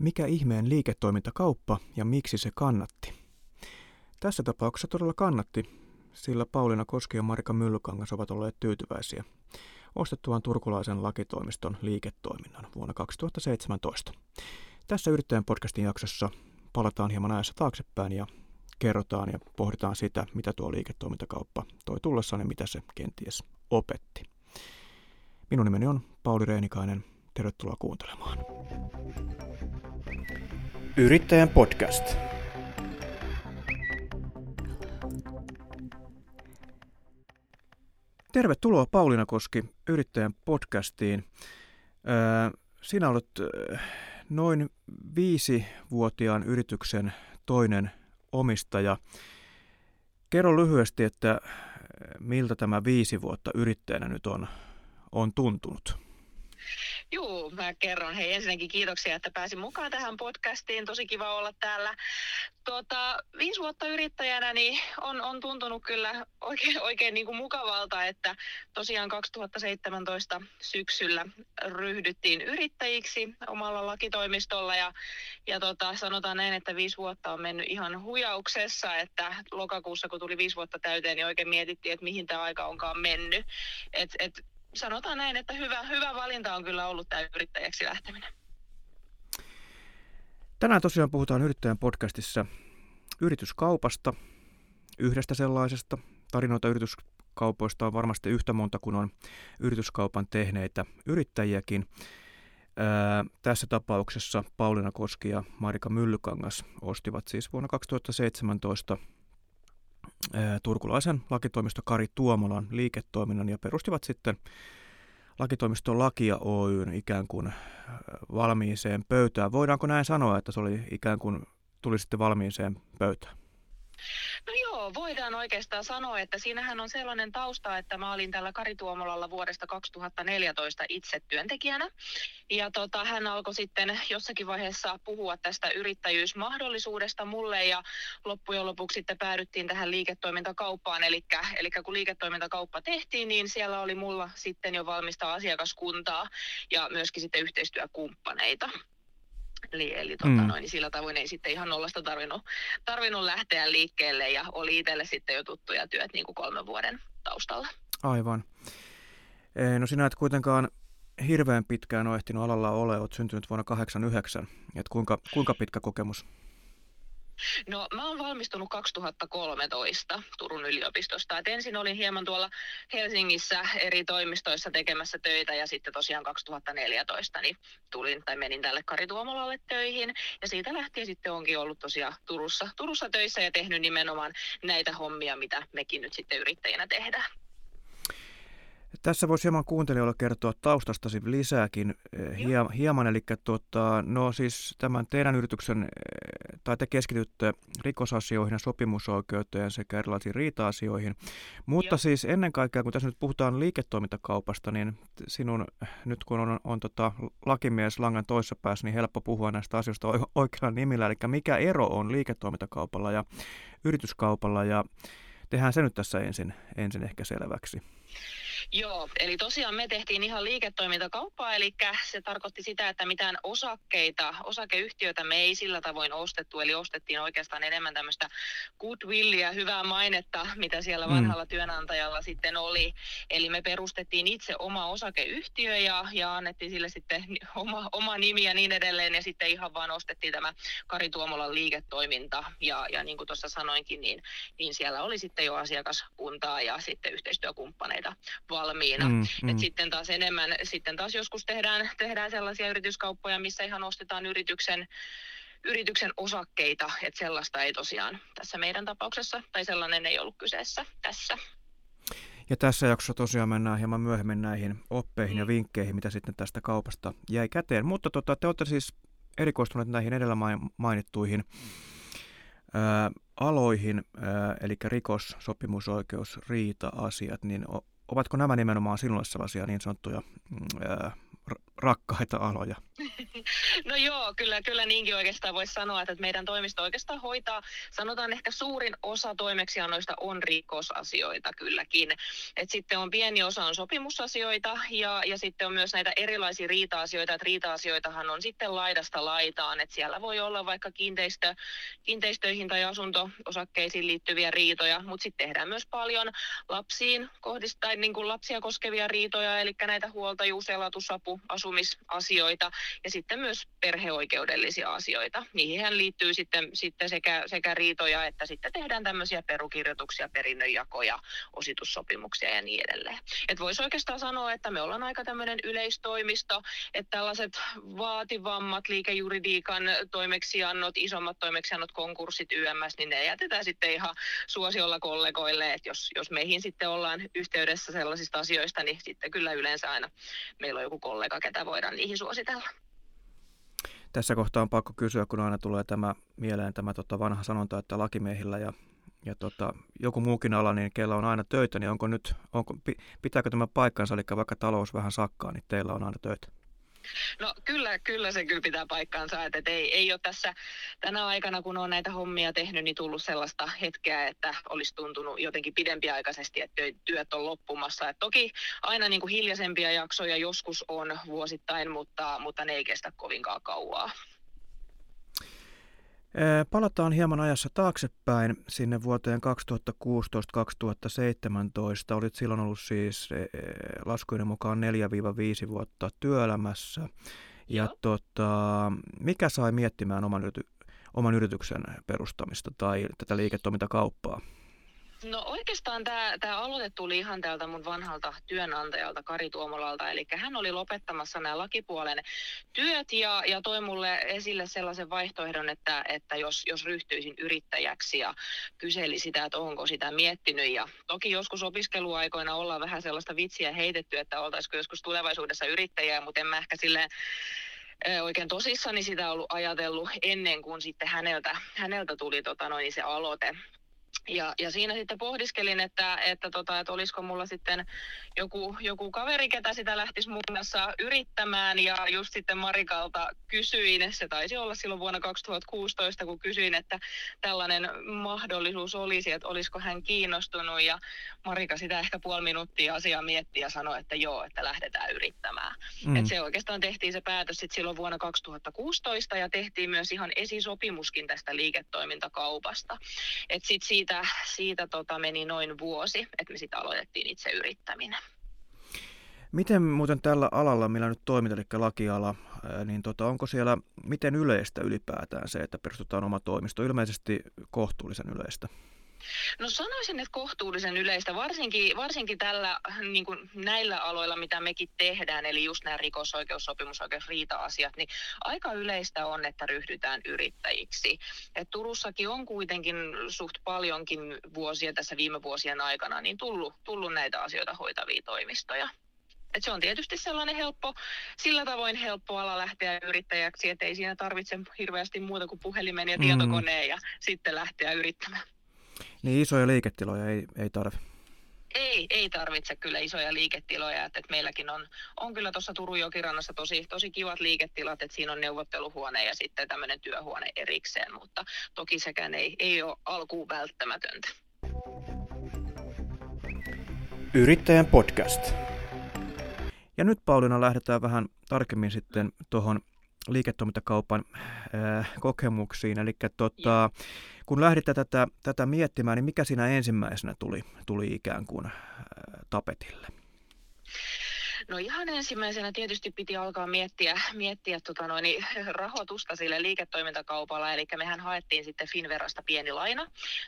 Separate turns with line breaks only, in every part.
Mikä ihmeen liiketoimintakauppa ja miksi se kannatti? Tässä tapauksessa todella kannatti, sillä Pauliina Koski ja Marika Myllykangas ovat olleet tyytyväisiä ostettuaan turkulaisen lakitoimiston liiketoiminnan vuonna 2017. Tässä yrittäjän podcastin jaksossa palataan hieman ajassa taaksepäin ja kerrotaan ja pohditaan sitä, mitä tuo liiketoimintakauppa toi tullessaan ja mitä se kenties opetti. Minun nimeni on Pauli Reinikainen. Tervetuloa kuuntelemaan. Yrittäjän podcast. Tervetuloa Pauliina Koski Yrittäjän podcastiin. Sinä olet noin viisivuotiaan yrityksen toinen omistaja. Kerro lyhyesti, että miltä tämä viisi vuotta yrittäjänä nyt on, on tuntunut?
Joo, mä kerron. Hei ensinnäkin kiitoksia, että pääsin mukaan tähän podcastiin. Tosi kiva olla täällä. Tuota, viisi vuotta yrittäjänä niin on, on tuntunut kyllä oikein, oikein niin kuin mukavalta, että tosiaan 2017 syksyllä ryhdyttiin yrittäjiksi omalla lakitoimistolla ja, ja tota, sanotaan näin, että viisi vuotta on mennyt ihan huijauksessa, että lokakuussa kun tuli viisi vuotta täyteen, niin oikein mietittiin, että mihin tämä aika onkaan mennyt. Et, et sanotaan näin, että hyvä, hyvä valinta on kyllä ollut tämä yrittäjäksi lähteminen.
Tänään tosiaan puhutaan yrittäjän podcastissa yrityskaupasta, yhdestä sellaisesta. Tarinoita yrityskaupoista on varmasti yhtä monta kuin on yrityskaupan tehneitä yrittäjiäkin. Ää, tässä tapauksessa Pauliina Koski ja Marika Myllykangas ostivat siis vuonna 2017 turkulaisen lakitoimisto Kari Tuomolan liiketoiminnan ja perustivat sitten lakitoimiston Lakia Oyn ikään kuin valmiiseen pöytään. Voidaanko näin sanoa, että se oli ikään kuin tuli sitten valmiiseen pöytään?
No joo, voidaan oikeastaan sanoa, että siinähän on sellainen tausta, että mä olin tällä Karituomolalla vuodesta 2014 itse työntekijänä. Ja tota, hän alkoi sitten jossakin vaiheessa puhua tästä yrittäjyysmahdollisuudesta mulle ja loppujen lopuksi sitten päädyttiin tähän liiketoimintakauppaan. Eli, eli kun liiketoimintakauppa tehtiin, niin siellä oli mulla sitten jo valmista asiakaskuntaa ja myöskin sitten yhteistyökumppaneita. Eli, eli tota, mm. noin, niin sillä tavoin ei sitten ihan nollasta tarvinnut, tarvinnut lähteä liikkeelle ja oli itselle sitten jo tuttuja työt niin kuin kolmen vuoden taustalla.
Aivan. No sinä et kuitenkaan hirveän pitkään ole ehtinyt alalla ole, olet syntynyt vuonna 1989. Et kuinka, kuinka pitkä kokemus
No mä oon valmistunut 2013 Turun yliopistosta. Et ensin olin hieman tuolla Helsingissä eri toimistoissa tekemässä töitä ja sitten tosiaan 2014 niin tulin tai menin tälle Kari Tuomolalle töihin. Ja siitä lähtien sitten onkin ollut tosiaan Turussa, Turussa töissä ja tehnyt nimenomaan näitä hommia, mitä mekin nyt sitten yrittäjänä tehdään.
Tässä voisi hieman kuuntelijoille kertoa taustastasi lisääkin eh, hieman, eli tuota, no siis tämän teidän yrityksen, eh, tai te keskitytte rikosasioihin ja sopimusoikeuteen sekä erilaisiin riita-asioihin, mutta Joo. siis ennen kaikkea, kun tässä nyt puhutaan liiketoimintakaupasta, niin sinun, nyt kun on, on tota, lakimies langan toisessa päässä, niin helppo puhua näistä asioista oikealla nimillä, eli mikä ero on liiketoimintakaupalla ja yrityskaupalla, ja tehdään se nyt tässä ensin, ensin ehkä selväksi.
Joo, eli tosiaan me tehtiin ihan liiketoimintakauppaa, eli se tarkoitti sitä, että mitään osakkeita, osakeyhtiöitä me ei sillä tavoin ostettu, eli ostettiin oikeastaan enemmän tämmöistä goodwillia, hyvää mainetta, mitä siellä mm. vanhalla mm. työnantajalla sitten oli. Eli me perustettiin itse oma osakeyhtiö ja, ja annettiin sille sitten oma, oma nimi ja niin edelleen, ja sitten ihan vaan ostettiin tämä Kari Tuomolan liiketoiminta, ja, ja niin kuin tuossa sanoinkin, niin, niin siellä oli sitten jo asiakaskuntaa ja sitten yhteistyökumppaneita valmiina. Mm, mm. Et sitten taas enemmän, sitten taas joskus tehdään, tehdään sellaisia yrityskauppoja, missä ihan ostetaan yrityksen yrityksen osakkeita, että sellaista ei tosiaan tässä meidän tapauksessa, tai sellainen ei ollut kyseessä tässä.
Ja tässä jaksossa tosiaan mennään hieman myöhemmin näihin oppeihin mm. ja vinkkeihin, mitä sitten tästä kaupasta jäi käteen. Mutta tota, te olette siis erikoistuneet näihin edellä mainittuihin ää, aloihin, ää, eli rikos, sopimusoikeus, riita-asiat, niin ovatko nämä nimenomaan sinulle sellaisia niin sanottuja mm, rakkaita aloja.
No joo, kyllä, kyllä niinkin oikeastaan voisi sanoa, että meidän toimisto oikeastaan hoitaa, sanotaan ehkä suurin osa toimeksiannoista on rikosasioita kylläkin. Et sitten on pieni osa on sopimusasioita ja, ja sitten on myös näitä erilaisia riita-asioita, että riita-asioitahan on sitten laidasta laitaan, että siellä voi olla vaikka kiinteistö, kiinteistöihin tai asunto-osakkeisiin liittyviä riitoja, mutta sitten tehdään myös paljon lapsiin kohdista, niin kuin lapsia koskevia riitoja, eli näitä huoltajuus, elatusapu, asumisasioita ja sitten myös perheoikeudellisia asioita. Niihin liittyy sitten, sitten sekä, sekä riitoja että sitten tehdään tämmöisiä perukirjoituksia, perinnönjakoja, ositussopimuksia ja niin edelleen. Et voisi oikeastaan sanoa, että me ollaan aika tämmöinen yleistoimisto, että tällaiset vaativammat liikejuridiikan toimeksiannot, isommat toimeksiannot, konkurssit, YMS, niin ne jätetään sitten ihan suosiolla kollegoille, että jos, jos meihin sitten ollaan yhteydessä sellaisista asioista, niin sitten kyllä yleensä aina meillä on joku kollega, ketä voidaan niihin suositella.
Tässä kohtaa on pakko kysyä, kun aina tulee tämä mieleen tämä tota vanha sanonta, että lakimiehillä ja, ja tota, joku muukin ala, niin keillä on aina töitä, niin onko nyt, onko, pitääkö tämä paikkansa, eli vaikka talous vähän sakkaa, niin teillä on aina töitä?
No kyllä, kyllä se kyllä pitää paikkaansa, että ei, ei ole tässä tänä aikana, kun on näitä hommia tehnyt, niin tullut sellaista hetkeä, että olisi tuntunut jotenkin pidempiaikaisesti, että työt on loppumassa. Et toki aina niin kuin hiljaisempia jaksoja joskus on vuosittain, mutta, mutta ne ei kestä kovinkaan kauaa.
Palataan hieman ajassa taaksepäin sinne vuoteen 2016-2017. Olit silloin ollut siis laskujen mukaan 4-5 vuotta työelämässä. Ja tota, mikä sai miettimään oman, yrity, oman yrityksen perustamista tai tätä liiketoimintakauppaa?
No oikeastaan tämä, tämä aloite tuli ihan täältä mun vanhalta työnantajalta Kari Tuomolalta, eli hän oli lopettamassa nämä lakipuolen työt ja, ja toi mulle esille sellaisen vaihtoehdon, että, että jos, jos ryhtyisin yrittäjäksi ja kyseli sitä, että onko sitä miettinyt ja toki joskus opiskeluaikoina ollaan vähän sellaista vitsiä heitetty, että oltaisiko joskus tulevaisuudessa yrittäjää, mutta en mä ehkä silleen oikein tosissani sitä ollut ajatellut ennen kuin sitten häneltä, häneltä tuli tota noin, se aloite. Ja, ja siinä sitten pohdiskelin, että, että, tota, että olisiko mulla sitten joku, joku kaveri, ketä sitä lähtisi kanssa yrittämään. Ja just sitten Marikalta kysyin, se taisi olla silloin vuonna 2016, kun kysyin, että tällainen mahdollisuus olisi, että olisiko hän kiinnostunut. Ja Marika sitä ehkä puoli minuuttia asiaa mietti ja sanoi, että joo, että lähdetään yrittämään. Mm. Et se oikeastaan tehtiin se päätös sitten silloin vuonna 2016 ja tehtiin myös ihan esisopimuskin tästä liiketoimintakaupasta. Et sit siitä siitä tota meni noin vuosi, että me sitten aloitettiin itse yrittäminen.
Miten muuten tällä alalla, millä nyt toimit, eli lakiala, niin tota, onko siellä, miten yleistä ylipäätään se, että perustetaan oma toimisto? Ilmeisesti kohtuullisen yleistä.
No sanoisin, että kohtuullisen yleistä, varsinkin, varsinkin tällä, niin kuin näillä aloilla, mitä mekin tehdään, eli just nämä rikosoikeus, sopimusoikeus, riita-asiat, niin aika yleistä on, että ryhdytään yrittäjiksi. Et Turussakin on kuitenkin suht paljonkin vuosia tässä viime vuosien aikana niin tullut, tullut näitä asioita hoitavia toimistoja. Et se on tietysti sellainen helppo, sillä tavoin helppo ala lähteä yrittäjäksi, että ei siinä tarvitse hirveästi muuta kuin puhelimen ja mm. tietokoneen ja sitten lähteä yrittämään.
Niin isoja liiketiloja ei, ei tarvi.
Ei, ei tarvitse kyllä isoja liiketiloja, että, että meilläkin on, on kyllä tuossa Turun jokirannassa tosi, tosi kivat liiketilat, että siinä on neuvotteluhuone ja sitten tämmöinen työhuone erikseen, mutta toki sekään ei, ei ole alkuun välttämätöntä.
Yrittäjän podcast. Ja nyt Pauliina lähdetään vähän tarkemmin sitten tuohon liiketoimintakaupan äh, kokemuksiin. Eli tota, kun lähditte tätä, tätä miettimään, niin mikä siinä ensimmäisenä tuli, tuli ikään kuin äh, tapetille?
No ihan ensimmäisenä tietysti piti alkaa miettiä, miettiä tota noin, rahoitusta sille liiketoimintakaupalla, eli mehän haettiin sitten Finverasta pieni laina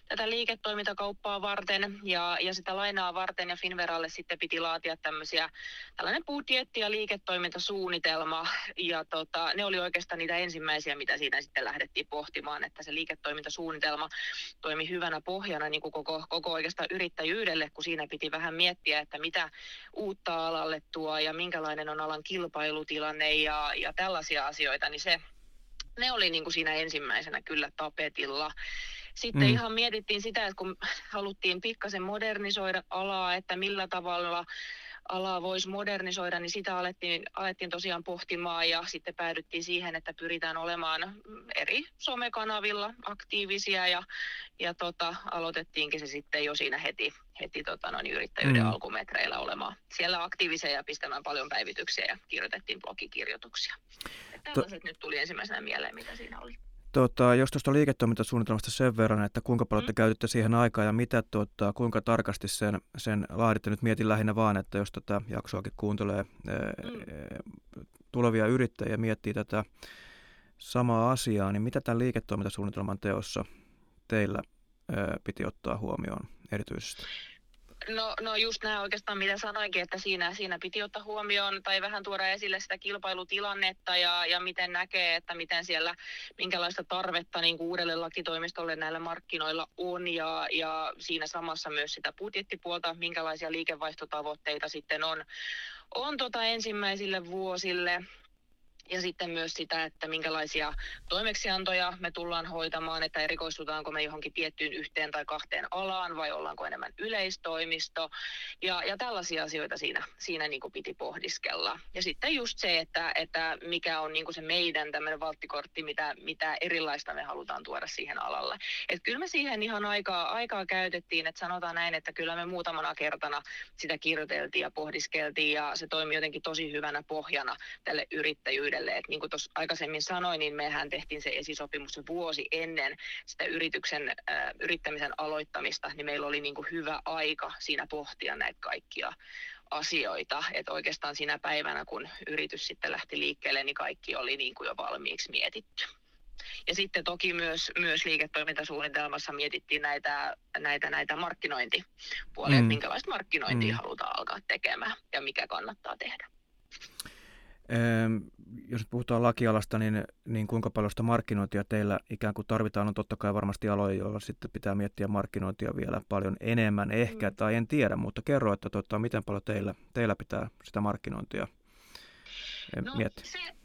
tätä liiketoimintakauppaa varten, ja, ja sitä lainaa varten ja Finveralle sitten piti laatia tämmöisiä, tällainen budjetti ja liiketoimintasuunnitelma, ja tota, ne oli oikeastaan niitä ensimmäisiä, mitä siinä sitten lähdettiin pohtimaan, että se liiketoimintasuunnitelma toimi hyvänä pohjana niin kuin koko, koko oikeastaan yrittäjyydelle, kun siinä piti vähän miettiä, että mitä uutta alalle tuo kasvua ja minkälainen on alan kilpailutilanne ja, ja tällaisia asioita, niin se, ne oli niin kuin siinä ensimmäisenä kyllä tapetilla. Sitten mm. ihan mietittiin sitä, että kun haluttiin pikkasen modernisoida alaa, että millä tavalla alaa voisi modernisoida, niin sitä alettiin, alettiin tosiaan pohtimaan ja sitten päädyttiin siihen, että pyritään olemaan eri somekanavilla aktiivisia ja, ja tota, aloitettiinkin se sitten jo siinä heti, heti tota, noin yrittäjyyden mm. alkumetreillä olemaan siellä aktiivisia ja pistämään paljon päivityksiä ja kirjoitettiin blogikirjoituksia. tällaiset to- nyt tuli ensimmäisenä mieleen, mitä siinä oli.
Tota, jos tuosta liiketoimintasuunnitelmasta sen verran, että kuinka paljon te mm. käytitte siihen aikaa ja mitä, tota, kuinka tarkasti sen, sen laaditte, nyt mietin lähinnä vaan, että jos tätä jaksoakin kuuntelee mm. tulevia yrittäjiä miettii tätä samaa asiaa, niin mitä tämän liiketoimintasuunnitelman teossa teillä piti ottaa huomioon erityisesti?
No, no just nämä oikeastaan, mitä sanoinkin, että siinä, siinä piti ottaa huomioon tai vähän tuoda esille sitä kilpailutilannetta ja, ja miten näkee, että miten siellä, minkälaista tarvetta niin kuin uudelle lakitoimistolle näillä markkinoilla on ja, ja siinä samassa myös sitä budjettipuolta, minkälaisia liikevaihtotavoitteita sitten on, on tota ensimmäisille vuosille ja sitten myös sitä, että minkälaisia toimeksiantoja me tullaan hoitamaan, että erikoistutaanko me johonkin tiettyyn yhteen tai kahteen alaan vai ollaanko enemmän yleistoimisto ja, ja tällaisia asioita siinä, siinä niin kuin piti pohdiskella. Ja sitten just se, että, että mikä on niin kuin se meidän tämmöinen valttikortti, mitä, mitä erilaista me halutaan tuoda siihen alalle. Et kyllä me siihen ihan aikaa, aikaa käytettiin, että sanotaan näin, että kyllä me muutamana kertana sitä kirjoiteltiin ja pohdiskeltiin ja se toimi jotenkin tosi hyvänä pohjana tälle yrittäjyydelle yrittäjille. Et niin kuin tuossa aikaisemmin sanoin, niin mehän tehtiin se esisopimus vuosi ennen sitä yrityksen äh, yrittämisen aloittamista, niin meillä oli niin kuin hyvä aika siinä pohtia näitä kaikkia asioita. Että oikeastaan siinä päivänä, kun yritys sitten lähti liikkeelle, niin kaikki oli niin kuin jo valmiiksi mietitty. Ja sitten toki myös, myös liiketoimintasuunnitelmassa mietittiin näitä, näitä, näitä markkinointipuolia, mm. että minkälaista markkinointia mm. halutaan alkaa tekemään ja mikä kannattaa tehdä.
Jos nyt puhutaan lakialasta, niin, niin kuinka paljon sitä markkinointia teillä ikään kuin tarvitaan? On totta kai varmasti aloja, joilla sitten pitää miettiä markkinointia vielä paljon enemmän ehkä, mm. tai en tiedä, mutta kerro, että tota, miten paljon teillä, teillä pitää sitä markkinointia no, miettiä. Se,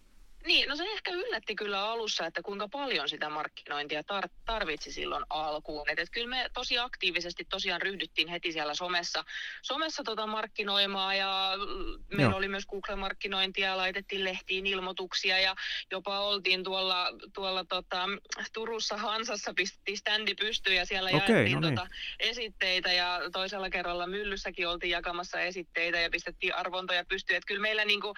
niin, no se ehkä yllätti kyllä alussa, että kuinka paljon sitä markkinointia tar- tarvitsi silloin alkuun. Et, et kyllä me tosi aktiivisesti tosiaan ryhdyttiin heti siellä somessa, somessa tota markkinoimaan ja meillä Joo. oli myös Google-markkinointia, laitettiin lehtiin ilmoituksia ja jopa oltiin tuolla, tuolla tota, Turussa Hansassa, pistettiin standi pystyyn ja siellä okay, jaettiin no niin. tota, esitteitä ja toisella kerralla Myllyssäkin oltiin jakamassa esitteitä ja pistettiin arvontoja pystyyn. Että kyllä meillä niinku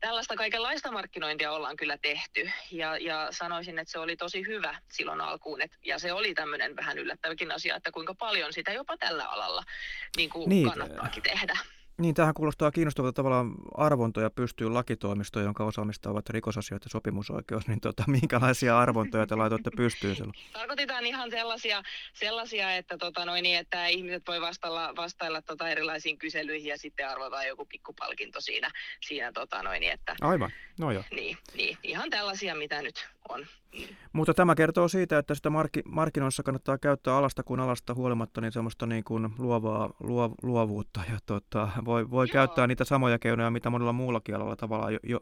tällaista kaikenlaista markkinointia ollaan ollaan kyllä tehty. Ja, ja sanoisin, että se oli tosi hyvä silloin alkuun. Et, ja se oli tämmöinen vähän yllättäväkin asia, että kuinka paljon sitä jopa tällä alalla niin kuin niin, kannattaakin tehdä.
Niin, tähän kuulostaa kiinnostavalta tavallaan arvontoja pystyy lakitoimisto, jonka osaamista ovat rikosasioita ja sopimusoikeus, niin tota, minkälaisia arvontoja te laitoitte pystyyn silloin?
Tarkoitetaan ihan sellaisia, sellaisia että, tota, noin, niin, että ihmiset voi vastailla, vastailla tota, erilaisiin kyselyihin ja sitten arvotaan joku pikkupalkinto siinä, siinä tota, noin, että,
Aivan, no joo.
Niin, niin, ihan tällaisia, mitä nyt on.
Mutta tämä kertoo siitä, että sitä mark- markkinoissa kannattaa käyttää alasta kuin alasta huolimatta niin semmoista niin kuin luovaa, luov- luovuutta ja tota, voi, voi käyttää niitä samoja keinoja, mitä monella muullakin alalla tavallaan, jo, jo,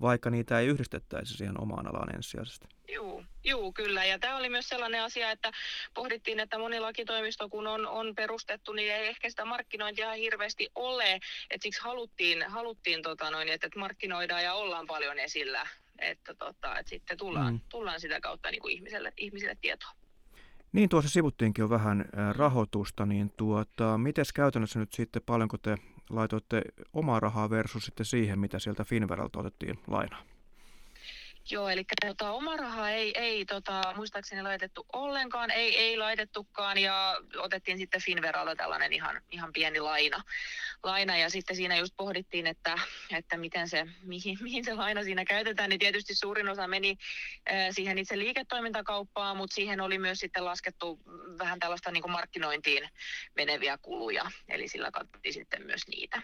vaikka niitä ei yhdistettäisi siihen omaan alaan ensisijaisesti.
Joo, Joo, kyllä. Ja tämä oli myös sellainen asia, että pohdittiin, että moni lakitoimisto kun on, on perustettu, niin ei ehkä sitä markkinointia hirveästi ole. Et siksi haluttiin, haluttiin tota noin, että, että markkinoidaan ja ollaan paljon esillä että, tota, että sitten tullaan, mm. tullaan sitä kautta niin kuin ihmiselle, ihmisille tietoa.
Niin, tuossa sivuttiinkin jo vähän rahoitusta, niin tuota, miten käytännössä nyt sitten, paljonko te laitoitte omaa rahaa versus sitten siihen, mitä sieltä Finveralta otettiin lainaa?
Joo, eli tota, oma raha ei, ei tota, muistaakseni laitettu ollenkaan, ei, ei laitettukaan ja otettiin sitten Finveralla tällainen ihan, ihan pieni laina, laina ja sitten siinä just pohdittiin, että, että miten se, mihin, mihin se laina siinä käytetään, niin tietysti suurin osa meni äh, siihen itse liiketoimintakauppaan, mutta siihen oli myös sitten laskettu vähän tällaista niin kuin markkinointiin meneviä kuluja, eli sillä katsottiin sitten myös niitä.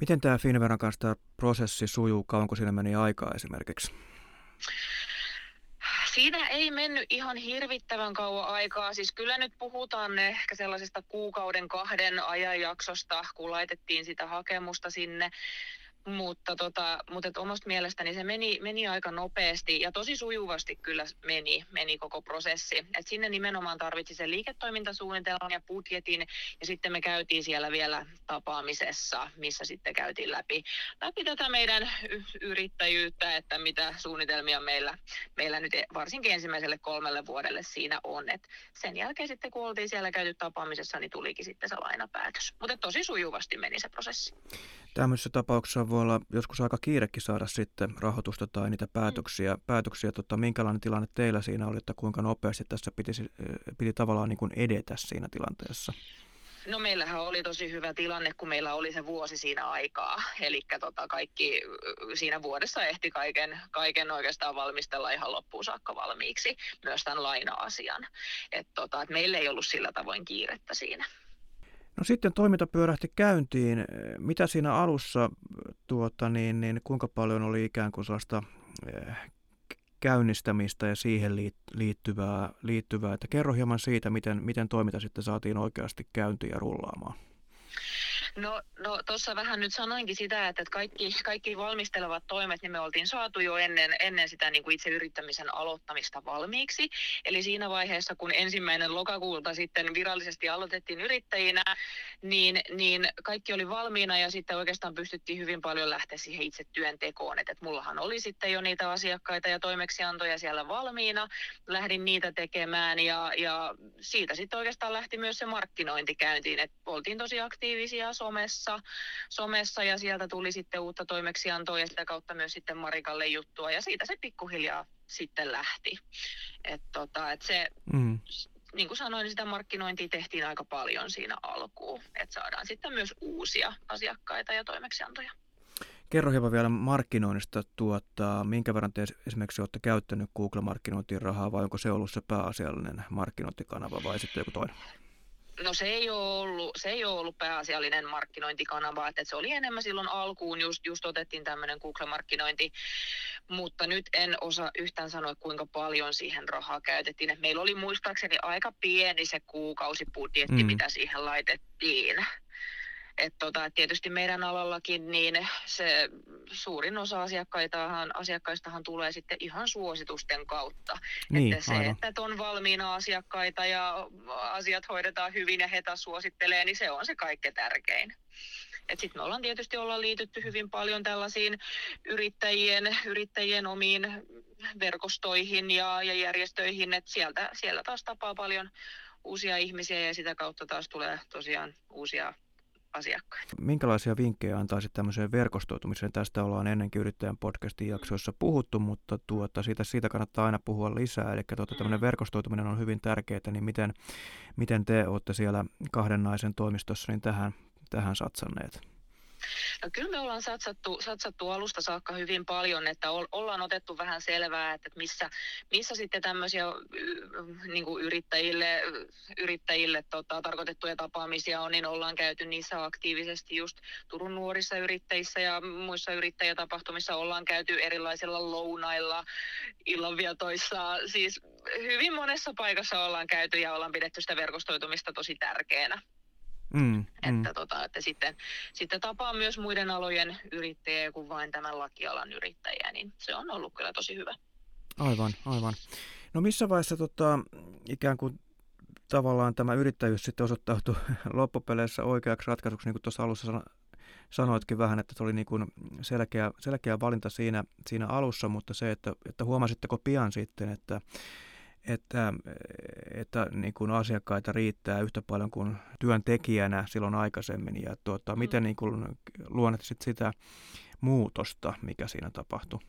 Miten tämä Finveran kanssa tämä prosessi sujuu? Kauanko siinä meni aikaa esimerkiksi?
Siinä ei mennyt ihan hirvittävän kauan aikaa. Siis kyllä nyt puhutaan ehkä sellaisesta kuukauden kahden ajanjaksosta, kun laitettiin sitä hakemusta sinne mutta, tota, mutta et omasta mielestäni se meni, meni aika nopeasti ja tosi sujuvasti kyllä meni, meni koko prosessi. Et sinne nimenomaan tarvitsi sen liiketoimintasuunnitelman ja budjetin ja sitten me käytiin siellä vielä tapaamisessa, missä sitten käytiin läpi, läpi tätä meidän yrittäjyyttä, että mitä suunnitelmia meillä, meillä nyt varsinkin ensimmäiselle kolmelle vuodelle siinä on. Et sen jälkeen sitten kun oltiin siellä käyty tapaamisessa, niin tulikin sitten se lainapäätös. Mutta tosi sujuvasti meni se prosessi.
Tämmöisessä tapauksessa voi olla joskus aika kiirekin saada sitten rahoitusta tai niitä päätöksiä. Mm. päätöksiä tota, minkälainen tilanne teillä siinä oli, että kuinka nopeasti tässä piti, piti tavallaan niin kuin edetä siinä tilanteessa?
No meillähän oli tosi hyvä tilanne, kun meillä oli se vuosi siinä aikaa. Eli tota kaikki siinä vuodessa ehti kaiken, kaiken oikeastaan valmistella ihan loppuun saakka valmiiksi, myös tämän laina-asian. Et tota, et meillä ei ollut sillä tavoin kiirettä siinä.
No sitten toiminta pyörähti käyntiin. Mitä siinä alussa, tuota, niin, niin kuinka paljon oli ikään kuin sellaista eh, käynnistämistä ja siihen liittyvää, liittyvää. Että kerro hieman siitä, miten, miten toiminta sitten saatiin oikeasti käyntiin ja rullaamaan.
No, no tuossa vähän nyt sanoinkin sitä, että kaikki, kaikki valmistelevat toimet, niin me oltiin saatu jo ennen, ennen sitä niin kuin itse yrittämisen aloittamista valmiiksi. Eli siinä vaiheessa, kun ensimmäinen lokakuulta sitten virallisesti aloitettiin yrittäjinä, niin, niin kaikki oli valmiina ja sitten oikeastaan pystyttiin hyvin paljon lähteä siihen itse työntekoon. Että et mullahan oli sitten jo niitä asiakkaita ja toimeksiantoja siellä valmiina, lähdin niitä tekemään ja, ja siitä sitten oikeastaan lähti myös se markkinointi käyntiin, että oltiin tosi aktiivisia somessa, somessa ja sieltä tuli sitten uutta toimeksiantoa ja sitä kautta myös sitten Marikalle juttua ja siitä se pikkuhiljaa sitten lähti. Et tota, et se, mm. niin kuin sanoin, niin sitä markkinointia tehtiin aika paljon siinä alkuun, että saadaan sitten myös uusia asiakkaita ja toimeksiantoja.
Kerro hieman vielä markkinoinnista, tuota, minkä verran te esimerkiksi olette käyttänyt Google-markkinointiin rahaa vai onko se ollut se pääasiallinen markkinointikanava vai sitten joku toinen?
No se ei ole ollut, se ei ole ollut pääasiallinen markkinointikanava, että se oli enemmän silloin alkuun, just, just otettiin tämmöinen Google-markkinointi, mutta nyt en osaa yhtään sanoa, kuinka paljon siihen rahaa käytettiin. Et meillä oli muistaakseni aika pieni se kuukausibudjetti, mm. mitä siihen laitettiin. Et tota, tietysti meidän alallakin niin se suurin osa asiakkaistahan, asiakkaistahan tulee sitten ihan suositusten kautta. Niin, että se, aivan. että on valmiina asiakkaita ja asiat hoidetaan hyvin ja he taas suosittelee, niin se on se kaikkein tärkein. Sitten me ollaan tietysti olla liitytty hyvin paljon tällaisiin yrittäjien, yrittäjien omiin verkostoihin ja, ja järjestöihin, että sieltä, siellä taas tapaa paljon uusia ihmisiä ja sitä kautta taas tulee tosiaan uusia asiakkaita.
Minkälaisia vinkkejä antaisit tämmöiseen verkostoitumiseen? Tästä ollaan ennenkin yrittäjän podcastin jaksoissa puhuttu, mutta tuota, siitä, siitä kannattaa aina puhua lisää. Eli tuota, tämmöinen mm. verkostoituminen on hyvin tärkeää, niin miten, miten te olette siellä kahden naisen toimistossa niin tähän, tähän satsanneet?
No kyllä me ollaan satsattu, satsattu alusta saakka hyvin paljon, että ollaan otettu vähän selvää, että missä, missä sitten tämmöisiä niin kuin yrittäjille, yrittäjille tota, tarkoitettuja tapaamisia on, niin ollaan käyty niissä aktiivisesti just Turun nuorissa yrittäjissä ja muissa yrittäjätapahtumissa ollaan käyty erilaisilla lounailla, illanvietoissa, siis hyvin monessa paikassa ollaan käyty ja ollaan pidetty sitä verkostoitumista tosi tärkeänä. Mm, että, mm. Tota, että sitten, sitten tapaa myös muiden alojen yrittäjiä kuin vain tämän lakialan yrittäjiä, niin se on ollut kyllä tosi hyvä.
Aivan, aivan. No missä vaiheessa tota, ikään kuin tavallaan tämä yrittäjyys sitten osoittautui loppupeleissä oikeaksi ratkaisuksi, niin kuin tuossa alussa sanoitkin vähän, että se oli niin kuin selkeä, selkeä valinta siinä, siinä alussa, mutta se, että, että huomasitteko pian sitten, että että, että niin kuin asiakkaita riittää yhtä paljon kuin työntekijänä silloin aikaisemmin ja tuota, mm. miten niin kuin luonnehtisit sitä muutosta, mikä siinä tapahtui?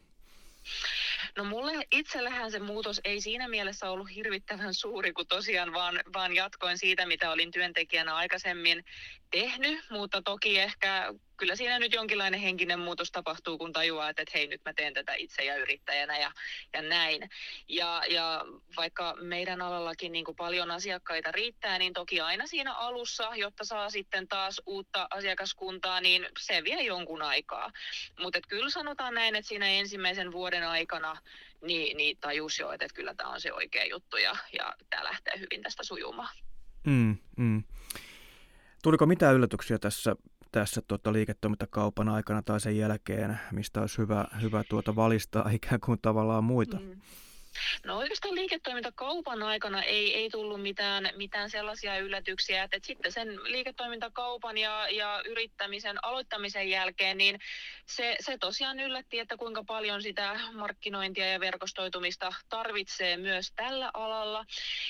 No mulle itsellähän se muutos ei siinä mielessä ollut hirvittävän suuri, kun tosiaan vaan, vaan jatkoin siitä, mitä olin työntekijänä aikaisemmin tehnyt, mutta toki ehkä kyllä siinä nyt jonkinlainen henkinen muutos tapahtuu, kun tajuaa, että, että hei nyt mä teen tätä itse ja yrittäjänä ja, ja näin. Ja, ja vaikka meidän alallakin niin kuin paljon asiakkaita riittää, niin toki aina siinä alussa, jotta saa sitten taas uutta asiakaskuntaa, niin se vie jonkun aikaa. Mutta kyllä sanotaan näin, että siinä ensimmäisen vuoden aikana niin, niin tajus jo, että kyllä tämä on se oikea juttu ja, ja tämä lähtee hyvin tästä sujumaan.
Mm, mm. Tuliko mitään yllätyksiä tässä tässä tuota, liiketoimintakaupan aikana tai sen jälkeen, mistä olisi hyvä, hyvä tuota valistaa ikään kuin tavallaan muita? Mm.
No oikeastaan liiketoimintakaupan aikana ei, ei tullut mitään, mitään sellaisia yllätyksiä, että, että sitten sen liiketoimintakaupan ja, ja yrittämisen aloittamisen jälkeen, niin se, se tosiaan yllätti, että kuinka paljon sitä markkinointia ja verkostoitumista tarvitsee myös tällä alalla.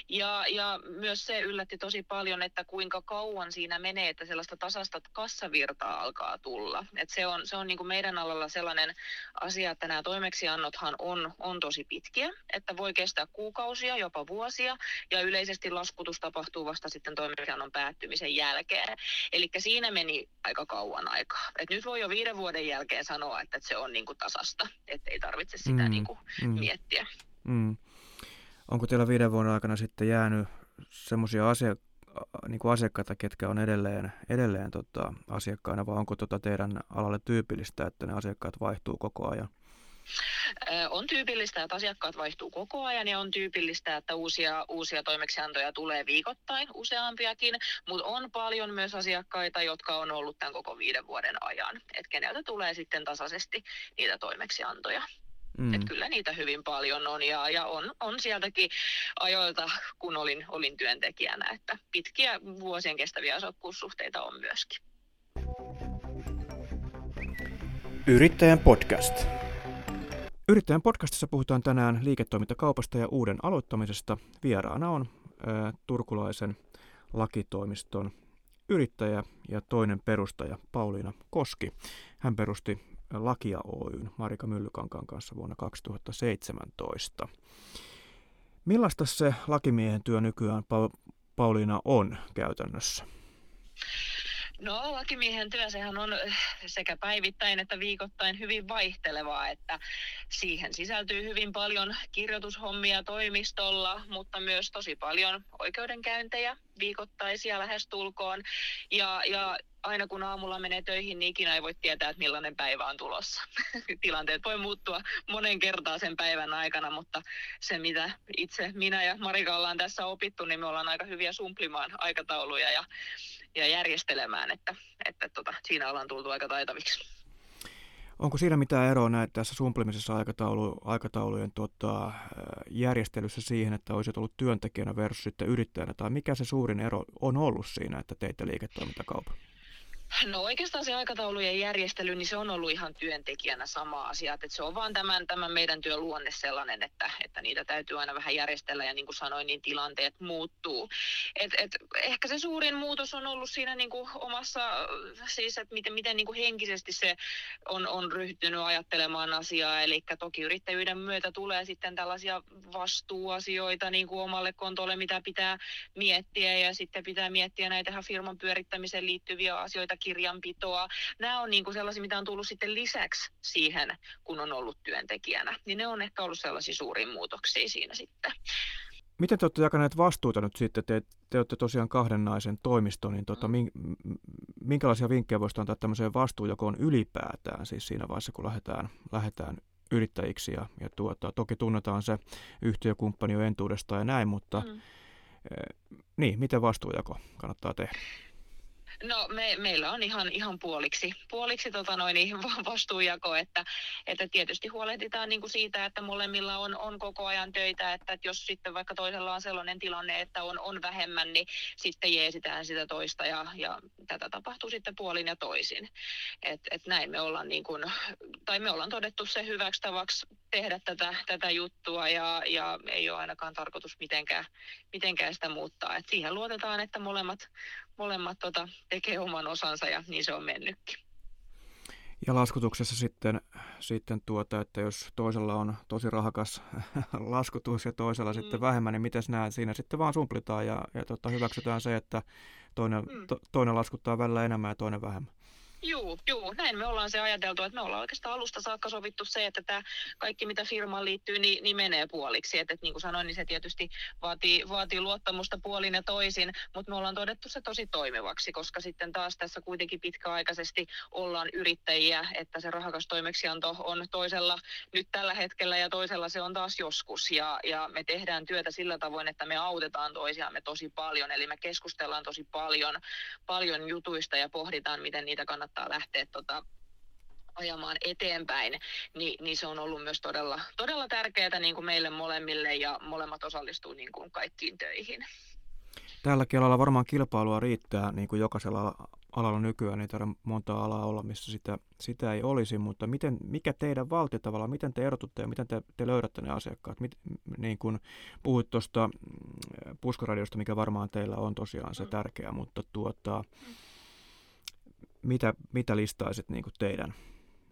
Ja, ja myös se yllätti tosi paljon, että kuinka kauan siinä menee, että sellaista tasasta kassavirtaa alkaa tulla. Et se on, se on niin kuin meidän alalla sellainen asia, että nämä toimeksiannothan on, on tosi pitkiä että voi kestää kuukausia, jopa vuosia, ja yleisesti laskutus tapahtuu vasta sitten toimeksiannon päättymisen jälkeen. Eli siinä meni aika kauan aikaa. Et nyt voi jo viiden vuoden jälkeen sanoa, että se on niinku tasasta, että ei tarvitse sitä mm, niinku mm. miettiä. Mm.
Onko teillä viiden vuoden aikana sitten jäänyt semmoisia asia, niin kuin asiakkaita, ketkä on edelleen, edelleen tota, asiakkaina, vai onko tota teidän alalle tyypillistä, että ne asiakkaat vaihtuu koko ajan?
On tyypillistä, että asiakkaat vaihtuu koko ajan ja on tyypillistä, että uusia, uusia toimeksiantoja tulee viikoittain useampiakin, mutta on paljon myös asiakkaita, jotka on ollut tämän koko viiden vuoden ajan, että keneltä tulee sitten tasaisesti niitä toimeksiantoja. Mm. Et kyllä niitä hyvin paljon on ja, ja on, on sieltäkin ajoilta, kun olin, olin työntekijänä, että pitkiä vuosien kestäviä asokkuussuhteita on myöskin.
Yrittäjän podcast. Yrittäjän podcastissa puhutaan tänään liiketoimintakaupasta ja uuden aloittamisesta. Vieraana on ä, turkulaisen lakitoimiston yrittäjä ja toinen perustaja Pauliina Koski. Hän perusti Lakia Oyn Marika Myllykankaan kanssa vuonna 2017. Millaista se lakimiehen työ nykyään, Pauliina, on käytännössä?
No lakimiehen työ, sehän on eh, sekä päivittäin että viikoittain hyvin vaihtelevaa, että siihen sisältyy hyvin paljon kirjoitushommia toimistolla, mutta myös tosi paljon oikeudenkäyntejä viikoittaisia lähestulkoon. Ja, ja aina kun aamulla menee töihin, niin ikinä ei voi tietää, että millainen päivä on tulossa. Tilanteet voi muuttua monen kertaa sen päivän aikana, mutta se mitä itse minä ja Marika ollaan tässä opittu, niin me ollaan aika hyviä sumplimaan aikatauluja ja ja järjestelemään, että, että tota, siinä ollaan tultu aika taitaviksi.
Onko siinä mitään eroa näitä tässä sumplimisessa aikataulu, aikataulujen tota, järjestelyssä siihen, että olisit ollut työntekijänä versus sitten yrittäjänä, tai mikä se suurin ero on ollut siinä, että teitte liiketoimintakaupan?
No oikeastaan se aikataulujen järjestely, niin se on ollut ihan työntekijänä sama asia. Että se on vaan tämän, tämän meidän työn luonne sellainen, että, että niitä täytyy aina vähän järjestellä ja niin kuin sanoin, niin tilanteet muuttuu. Et, et, ehkä se suurin muutos on ollut siinä niin kuin omassa, siis että miten, miten niin kuin henkisesti se on, on ryhtynyt ajattelemaan asiaa. Eli toki yrittäjyyden myötä tulee sitten tällaisia vastuuasioita niin kuin omalle kontolle, mitä pitää miettiä ja sitten pitää miettiä näitä firman pyörittämiseen liittyviä asioita kirjanpitoa. Nämä on niin kuin sellaisia, mitä on tullut sitten lisäksi siihen, kun on ollut työntekijänä. Niin ne on ehkä ollut sellaisia suurin muutoksia siinä sitten.
Miten te olette jakaneet vastuuta nyt sitten? Te, te olette tosiaan kahden naisen toimisto, niin tota, mm. minkälaisia vinkkejä voisi antaa tämmöiseen vastuujakoon ylipäätään, siis siinä vaiheessa, kun lähdetään, lähdetään yrittäjiksi ja, ja tuota, toki tunnetaan se yhtiökumppani jo entuudestaan ja näin, mutta mm. eh, niin, miten vastuujako kannattaa tehdä?
No me, meillä on ihan, ihan puoliksi, puoliksi tota noin, vastuujako, että, että tietysti huolehditaan niin kuin siitä, että molemmilla on, on koko ajan töitä, että, että jos sitten vaikka toisella on sellainen tilanne, että on, on vähemmän, niin sitten jeesitään sitä toista ja, ja tätä tapahtuu sitten puolin ja toisin. Et, et näin me ollaan, niin kuin, tai me ollaan todettu se hyväksi tavaksi tehdä tätä, tätä juttua ja, ja ei ole ainakaan tarkoitus mitenkään, mitenkään sitä muuttaa. Et siihen luotetaan, että molemmat, molemmat tota, tekee oman osansa ja niin se on mennytkin.
Ja laskutuksessa sitten, sitten tuota, että jos toisella on tosi rahakas laskutus ja toisella mm. sitten vähemmän, niin miten nämä siinä sitten vaan sumplitaan ja, ja tota, hyväksytään se, että toinen, mm. to, toinen laskuttaa välillä enemmän ja toinen vähemmän.
Juu, juu, näin me ollaan se ajateltu, että me ollaan oikeastaan alusta saakka sovittu se, että tämä kaikki mitä firmaan liittyy, niin, niin menee puoliksi. Että, että niin kuin sanoin, niin se tietysti vaatii, vaatii luottamusta puolin ja toisin, mutta me ollaan todettu se tosi toimivaksi, koska sitten taas tässä kuitenkin pitkäaikaisesti ollaan yrittäjiä, että se rahakas toimeksianto on toisella nyt tällä hetkellä ja toisella se on taas joskus. Ja, ja me tehdään työtä sillä tavoin, että me autetaan toisiamme tosi paljon, eli me keskustellaan tosi paljon, paljon jutuista ja pohditaan, miten niitä kannattaa kannattaa lähteä tota, ajamaan eteenpäin, niin, niin se on ollut myös todella, todella tärkeää niin kuin meille molemmille ja molemmat osallistuu niin kuin kaikkiin töihin.
Tälläkin alalla varmaan kilpailua riittää, niin kuin jokaisella alalla nykyään, ei tarvitse monta alaa olla, missä sitä, sitä ei olisi, mutta miten, mikä teidän valti tavallaan, miten te erotutte ja miten te, te löydätte ne asiakkaat? Mit, niin kuin puhuit tuosta mm, puskoradiosta, mikä varmaan teillä on tosiaan se mm. tärkeä, mutta tuota, mm mitä, mitä listaisit niin teidän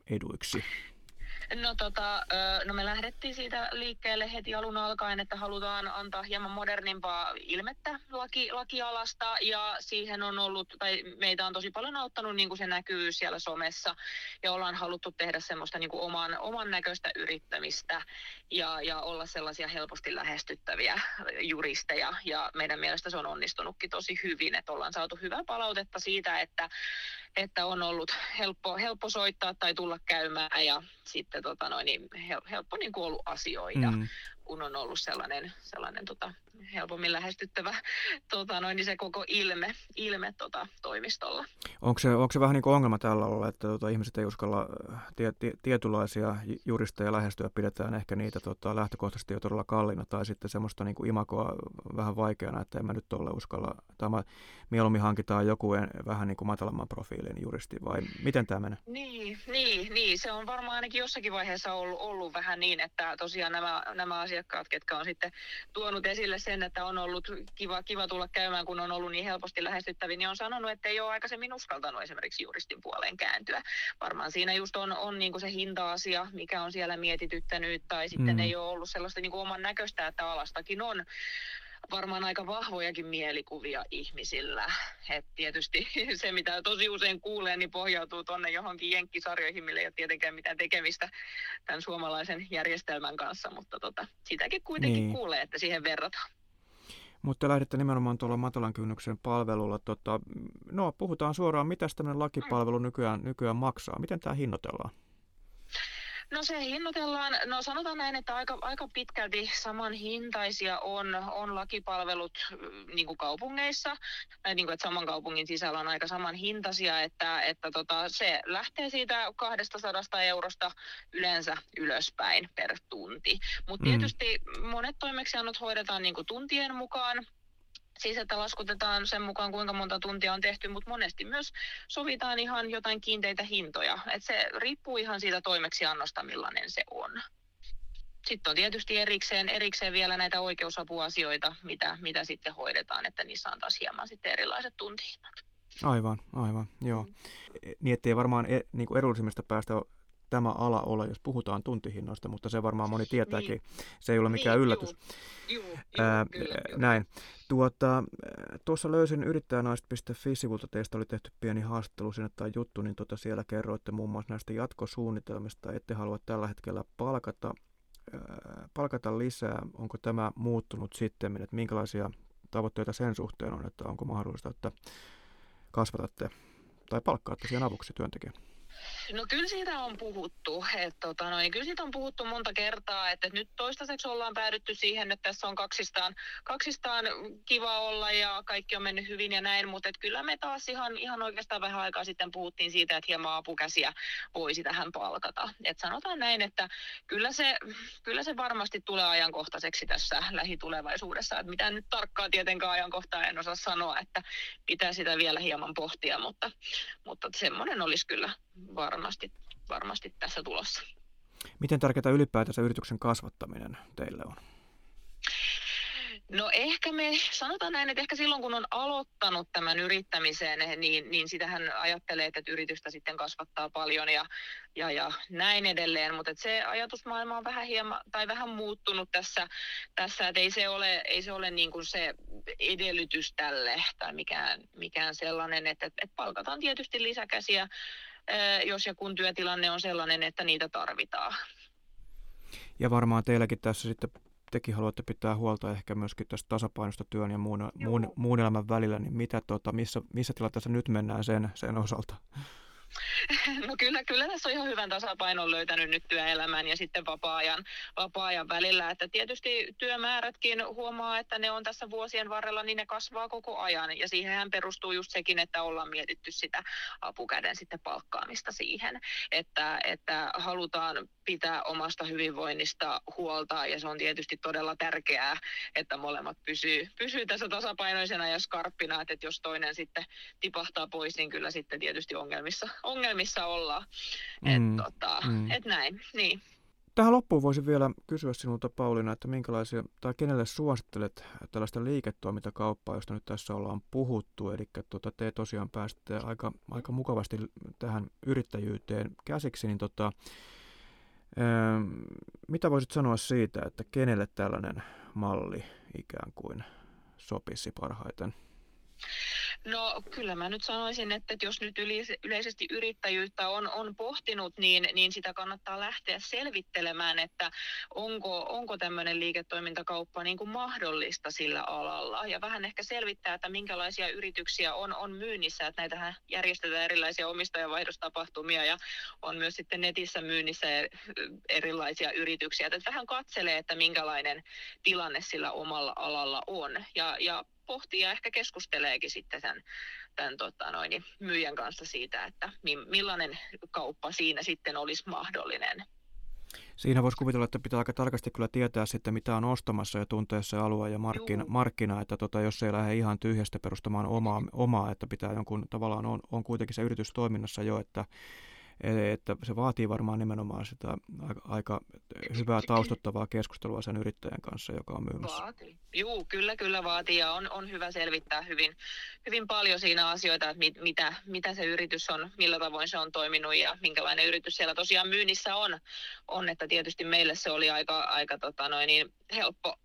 eduiksi?
No, tota, no me lähdettiin siitä liikkeelle heti alun alkaen, että halutaan antaa hieman modernimpaa ilmettä laki, lakialasta. Ja siihen on ollut, tai meitä on tosi paljon auttanut niin kuin se näkyy siellä somessa. Ja ollaan haluttu tehdä semmoista niin kuin oman, oman näköistä yrittämistä ja, ja olla sellaisia helposti lähestyttäviä juristeja. Ja meidän mielestä se on onnistunutkin tosi hyvin, että ollaan saatu hyvää palautetta siitä, että että on ollut helppo, helppo soittaa tai tulla käymään ja sitten tota noin, niin helppo niin kuin ollut asioida. Mm kun on ollut sellainen, sellainen tota, helpommin lähestyttävä tota, noin, niin se koko ilme, ilme tota, toimistolla.
Onko se, onko se vähän niin kuin ongelma tällä olla, että tota, ihmiset ei uskalla äh, tie, tie, tietynlaisia juristeja lähestyä, pidetään ehkä niitä tota, lähtökohtaisesti jo todella kalliina, tai sitten semmoista niin kuin imakoa vähän vaikeana, että en mä nyt ole uskalla, tai mä, mieluummin hankitaan joku en, vähän niin kuin matalamman profiilin juristi, vai miten tämä menee?
Niin, niin, niin, se on varmaan ainakin jossakin vaiheessa ollut, ollut vähän niin, että tosiaan nämä, nämä asiat asiakkaat, ketkä on sitten tuonut esille sen, että on ollut kiva, kiva tulla käymään, kun on ollut niin helposti lähestyttäviä, niin on sanonut, että ei ole aikaisemmin uskaltanut esimerkiksi juristin puoleen kääntyä. Varmaan siinä just on, on niin kuin se hinta-asia, mikä on siellä mietityttänyt, tai sitten mm. ei ole ollut sellaista niin kuin oman näköistä, että alastakin on varmaan aika vahvojakin mielikuvia ihmisillä. Et tietysti se, mitä tosi usein kuulee, niin pohjautuu tuonne johonkin jenkkisarjoihin, millä ei ole tietenkään mitään tekemistä tämän suomalaisen järjestelmän kanssa, mutta tota, sitäkin kuitenkin niin. kuulee, että siihen verrataan.
Mutta lähdette nimenomaan tuolla matalan kynnyksen palvelulla. Tota, no, puhutaan suoraan, mitä tämmöinen lakipalvelu nykyään, nykyään maksaa? Miten tämä hinnoitellaan?
No se hinnoitellaan, no sanotaan näin, että aika, aika pitkälti saman hintaisia on, on lakipalvelut niin kuin kaupungeissa, tai niin kuin, että saman kaupungin sisällä on aika saman hintaisia, että, että tota, se lähtee siitä 200 eurosta yleensä ylöspäin per tunti. Mutta mm. tietysti monet toimeksiannot hoidetaan niin kuin tuntien mukaan, Siis että laskutetaan sen mukaan, kuinka monta tuntia on tehty, mutta monesti myös sovitaan ihan jotain kiinteitä hintoja. Et se riippuu ihan siitä toimeksiannosta, millainen se on. Sitten on tietysti erikseen, erikseen vielä näitä oikeusapuasioita, mitä, mitä sitten hoidetaan, että niissä on taas hieman sitten erilaiset tuntihinnat.
Aivan, aivan, joo. Mm. Niin, ettei varmaan e, niin kuin edullisimmista päästä tämä ala ole, jos puhutaan tuntihinnoista, mutta se varmaan moni tietääkin. Niin. Se ei ole mikään niin, yllätys.
Juu, juu, Ää, kyllä,
näin. Tuota, tuossa löysin yrittäjänaiset.fi-sivulta, teistä oli tehty pieni haastattelu sinne tai juttu, niin tuota siellä kerroitte muun muassa näistä jatkosuunnitelmista, ette halua tällä hetkellä palkata, ää, palkata lisää. Onko tämä muuttunut sitten, että minkälaisia tavoitteita sen suhteen on, että onko mahdollista, että kasvatatte tai palkkaatte siihen avuksi työntekijän?
No kyllä siitä on puhuttu. Että tota, no, kyllä siitä on puhuttu monta kertaa, että nyt toistaiseksi ollaan päädytty siihen, että tässä on kaksistaan, kaksistaan kiva olla ja kaikki on mennyt hyvin ja näin, mutta että kyllä me taas ihan, ihan oikeastaan vähän aikaa sitten puhuttiin siitä, että hieman apukäsiä voisi tähän palkata. Et sanotaan näin, että kyllä se, kyllä se varmasti tulee ajankohtaiseksi tässä lähitulevaisuudessa. Että mitä nyt tarkkaa tietenkään ajankohtaa en osaa sanoa, että pitää sitä vielä hieman pohtia, mutta, mutta semmoinen olisi kyllä varmasti, varmasti tässä tulossa.
Miten tärkeää ylipäätänsä yrityksen kasvattaminen teille on?
No ehkä me, sanotaan näin, että ehkä silloin kun on aloittanut tämän yrittämisen, niin, niin sitähän ajattelee, että yritystä sitten kasvattaa paljon ja, ja, ja näin edelleen, mutta se ajatusmaailma on vähän hieman, tai vähän muuttunut tässä, tässä että ei se ole, ei se, ole niin kuin se edellytys tälle tai mikään, mikään sellainen, että, että palkataan tietysti lisäkäsiä, jos ja kun työtilanne on sellainen, että niitä tarvitaan.
Ja varmaan teilläkin tässä sitten tekin haluatte pitää huolta ehkä myöskin tästä tasapainosta työn ja muun, muun, muun elämän välillä, niin mitä, tota, missä, missä tilanteessa nyt mennään sen, sen osalta?
No kyllä, kyllä tässä on ihan hyvän tasapainon löytänyt nyt työelämän ja sitten vapaa-ajan, vapaa-ajan välillä. Että tietysti työmäärätkin huomaa, että ne on tässä vuosien varrella, niin ne kasvaa koko ajan. Ja siihenhän perustuu just sekin, että ollaan mietitty sitä apukäden sitten palkkaamista siihen. Että, että halutaan pitää omasta hyvinvoinnista huolta ja se on tietysti todella tärkeää, että molemmat pysyy, pysyy tässä tasapainoisena ja skarppina, että jos toinen sitten tipahtaa pois, niin kyllä sitten tietysti ongelmissa, ongelmissa ollaan. Mm, et, tota, mm. et näin, niin.
Tähän loppuun voisin vielä kysyä sinulta Pauliina, että minkälaisia tai kenelle suosittelet tällaista liiketoimintakauppaa, josta nyt tässä ollaan puhuttu. Eli tuota, te tosiaan pääsitte aika, aika mukavasti tähän yrittäjyyteen käsiksi, niin tota, ää, mitä voisit sanoa siitä, että kenelle tällainen malli ikään kuin sopisi parhaiten?
No kyllä mä nyt sanoisin, että jos nyt yleisesti yrittäjyyttä on, on pohtinut, niin, niin sitä kannattaa lähteä selvittelemään, että onko, onko tämmöinen liiketoimintakauppa niin kuin mahdollista sillä alalla. Ja vähän ehkä selvittää, että minkälaisia yrityksiä on, on myynnissä, että näitähän järjestetään erilaisia omistajavaihdostapahtumia ja on myös sitten netissä myynnissä erilaisia yrityksiä. Että vähän katselee, että minkälainen tilanne sillä omalla alalla on. Ja, ja pohtii ja ehkä keskusteleekin sitten tämän, tämän tota noin, myyjän kanssa siitä, että millainen kauppa siinä sitten olisi mahdollinen.
Siinä voisi kuvitella, että pitää aika tarkasti kyllä tietää sitten, mitä on ostamassa ja tuntea se alue ja markkina, markkina että tota, jos ei lähde ihan tyhjästä perustamaan omaa, omaa että pitää jonkun tavallaan on, on kuitenkin se yritys toiminnassa jo, että että se vaatii varmaan nimenomaan sitä aika, aika hyvää taustattavaa keskustelua sen yrittäjän kanssa, joka on myymässä.
Vaatii. Juu, kyllä, kyllä vaatii ja on, on hyvä selvittää hyvin, hyvin paljon siinä asioita, että mit, mitä, mitä se yritys on, millä tavoin se on toiminut ja minkälainen yritys siellä tosiaan myynnissä on. on että tietysti meille se oli aika, aika tota noin, niin helppo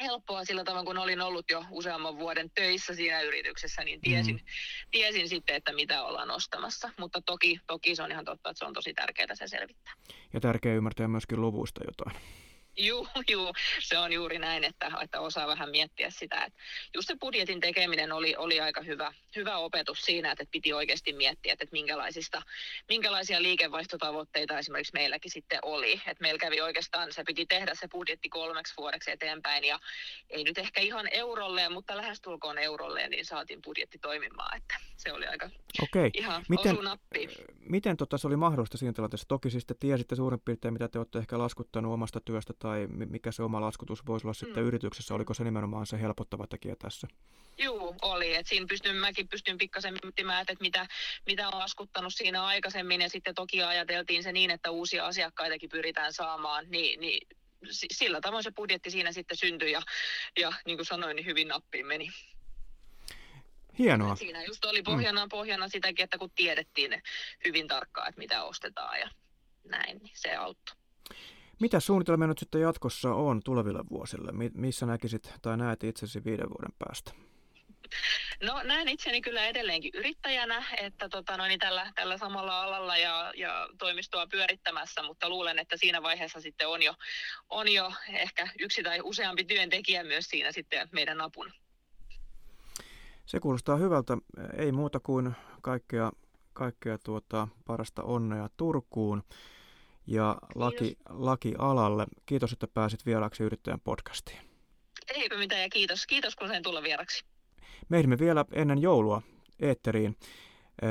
helppoa sillä tavalla, kun olin ollut jo useamman vuoden töissä siinä yrityksessä, niin tiesin, mm. tiesin sitten, että mitä ollaan ostamassa. Mutta toki, toki se on ihan totta, että se on tosi tärkeää se selvittää.
Ja tärkeää ymmärtää myöskin luvuista jotain.
Juu, juu, se on juuri näin, että, että osaa vähän miettiä sitä. Että just se budjetin tekeminen oli, oli aika hyvä, hyvä opetus siinä, että piti oikeasti miettiä, että minkälaisista, minkälaisia liikevaihtotavoitteita esimerkiksi meilläkin sitten oli. Että meillä kävi oikeastaan, se piti tehdä se budjetti kolmeksi vuodeksi eteenpäin ja ei nyt ehkä ihan eurolleen, mutta lähestulkoon eurolleen, niin saatiin budjetti toimimaan. Että se oli aika Okei. ihan miten,
Miten tota, se oli mahdollista siinä tilanteessa? Toki siis te tiesitte suurin piirtein, mitä te olette ehkä laskuttanut omasta työstä tai mikä se oma laskutus voisi olla sitten mm. yrityksessä. Oliko se nimenomaan se helpottava tekijä tässä?
Joo, oli. Et siinä pystyn, mäkin pystyn pikkasen miettimään, että mitä, mitä on laskuttanut siinä aikaisemmin. Ja sitten toki ajateltiin se niin, että uusia asiakkaitakin pyritään saamaan. Niin, niin sillä tavoin se budjetti siinä sitten syntyi ja, ja niin kuin sanoin, niin hyvin nappiin meni.
Hienoa.
Siinä just oli pohjana, mm. pohjana sitäkin, että kun tiedettiin hyvin tarkkaan, että mitä ostetaan ja näin, niin se auttoi.
Mitä suunnitelmia nyt sitten jatkossa on tuleville vuosille? Missä näkisit tai näet itsesi viiden vuoden päästä?
No näen itseni kyllä edelleenkin yrittäjänä, että tota, no, niin tällä, tällä samalla alalla ja, ja toimistoa pyörittämässä, mutta luulen, että siinä vaiheessa sitten on jo, on jo ehkä yksi tai useampi työntekijä myös siinä sitten meidän apun.
Se kuulostaa hyvältä. Ei muuta kuin kaikkea, kaikkea tuota parasta onnea Turkuun ja laki, lakialalle. Kiitos, että pääsit vieraaksi Yrittäjän podcastiin.
Eipä mitään ja kiitos. Kiitos, kun sain tulla vieraksi.
Me vielä ennen joulua eetteriin.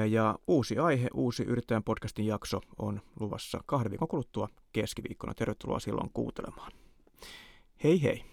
Ja uusi aihe, uusi Yrittäjän podcastin jakso on luvassa kahden viikon kuluttua keskiviikkona. Tervetuloa silloin kuuntelemaan. Hei hei!